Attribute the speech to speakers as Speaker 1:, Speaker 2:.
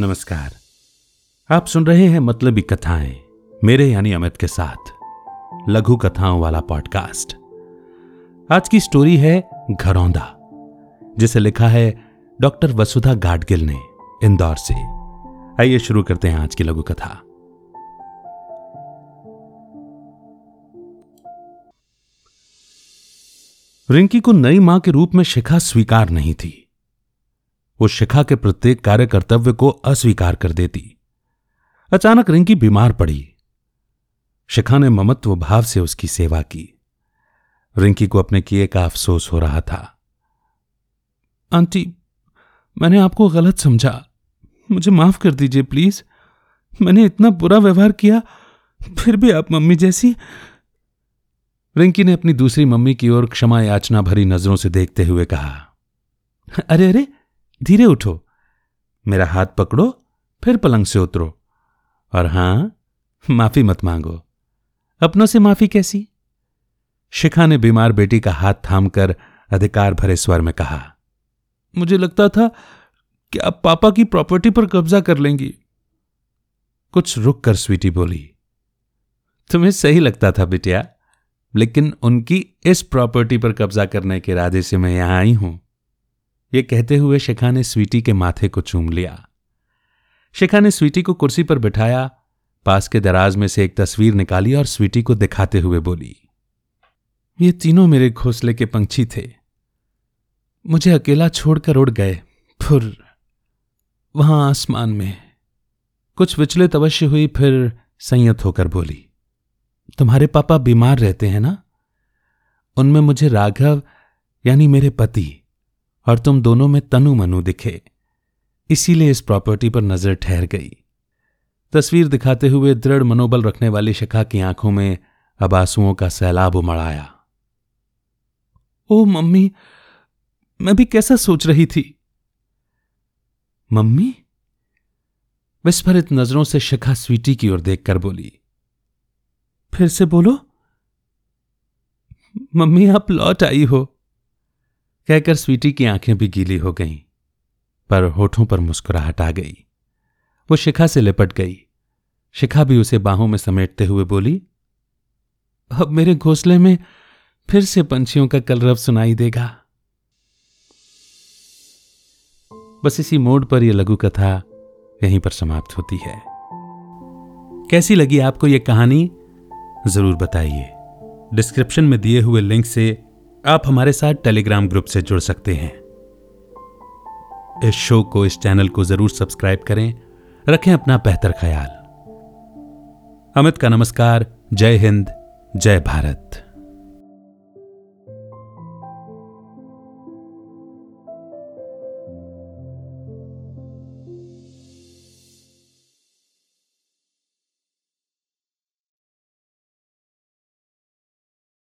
Speaker 1: नमस्कार। आप सुन रहे हैं मतलबी कथाएँ, मेरे यानी अमित के साथ, लघु कथाओं वाला पॉडकास्ट आज की स्टोरी है घरौंदा, जिसे लिखा है डॉक्टर वसुधा गाडगिल ने इंदौर से। आइए शुरू करते हैं आज की लघु कथा। रिंकी को नई माँ के रूप में शिखा स्वीकार नहीं थी। वो शिखा के प्रत्येक कार्य कर्तव्य को अस्वीकार कर देती। अचानक रिंकी बीमार पड़ी। शिखा ने ममत्व भाव से उसकी सेवा की। रिंकी को अपने किए का अफसोस हो रहा था। आंटी, मैंने आपको गलत समझा। मुझे माफ़ कर दीजिए, प्लीज़। मैंने इतना बुरा व्यवहार किया, फिर भी आप मम्मी जैसी। रिंकी ने अपनी दूसरी मम्मी की ओर क्षमा याचना भरी नज़रों से देखते हुए कहा, अरे अरे धीरे उठो। मेरा हाथ पकड़ो, फिर पलंग से उतरो। और हाँ, माफ़ी मत मांगो। अपनों से माफ़ी कैसी? शिखा ने बीमार बेटी का हाथ थामकर अधिकार भरे स्वर में कहा, मुझे लगता था कि आप पापा की प्रॉपर्टी पर कब्जा कर लेंगी? कुछ रुक कर स्वीटी बोली, तुम्हें सही लगता था बिटिया, लेकिन उनकी इस प्रॉपर्टी पर कब्जा करने के इरादे से मैं यहाँ आई हूँ। ये कहते हुए शिखा ने स्वीटी के माथे को चूम लिया। शिखा ने स्वीटी को कुर्सी पर बिठाया, पास के दराज में से एक तस्वीर निकाली और स्वीटी को दिखाते हुए बोली, ये तीनों मेरे घोंसले के पंछी थे। मुझे अकेला छोड़कर उड़ गए, फुर वहाँ आसमान में कुछ विचलित अवश्य हुई, फिर संयत होकर बोली, तुम्हारे पापा बीमार रहते हैं ना? उनमें मुझे राघव यानी मेरे पति और तुम दोनों में तनु मनु दिखे। इसीलिए इस प्रॉपर्टी पर नज़र ठहर गई। तस्वीर दिखाते हुए दृढ़ मनोबल रखने वाली शिखा की आँखों में अब आंसुओं का सैलाब उमड़ आया ओ, मम्मी, मैं भी कैसा सोच रही थी? मम्मी? विस्फरित नज़रों से शिखा स्वीटी की ओर देखकर बोली, फिर से बोलो, मम्मी, आप लौट आई हो। कहकर स्वीटी की आँखें भी गीली हो गईं, पर होठों पर मुस्कुराहट आ गई। वो शिखा से लिपट गई। शिखा भी उसे बाहों में समेटते हुए बोली, अब मेरे घोंसले में फिर से पंछियों का कलरव सुनाई देगा। बस इसी मोड पर यह लघु कथा यहीं पर समाप्त होती है। कैसी लगी आपको यह कहानी? ज़रूर बताइए। डिस्क्रिप्शन में दिए हुए लिंक से आप हमारे साथ टेलीग्राम ग्रुप से जुड़ सकते हैं। इस शो को, इस चैनल को ज़रूर सब्सक्राइब करें, रखें अपना बेहतर ख्याल। अमित का नमस्कार, जय हिंद, जय भारत।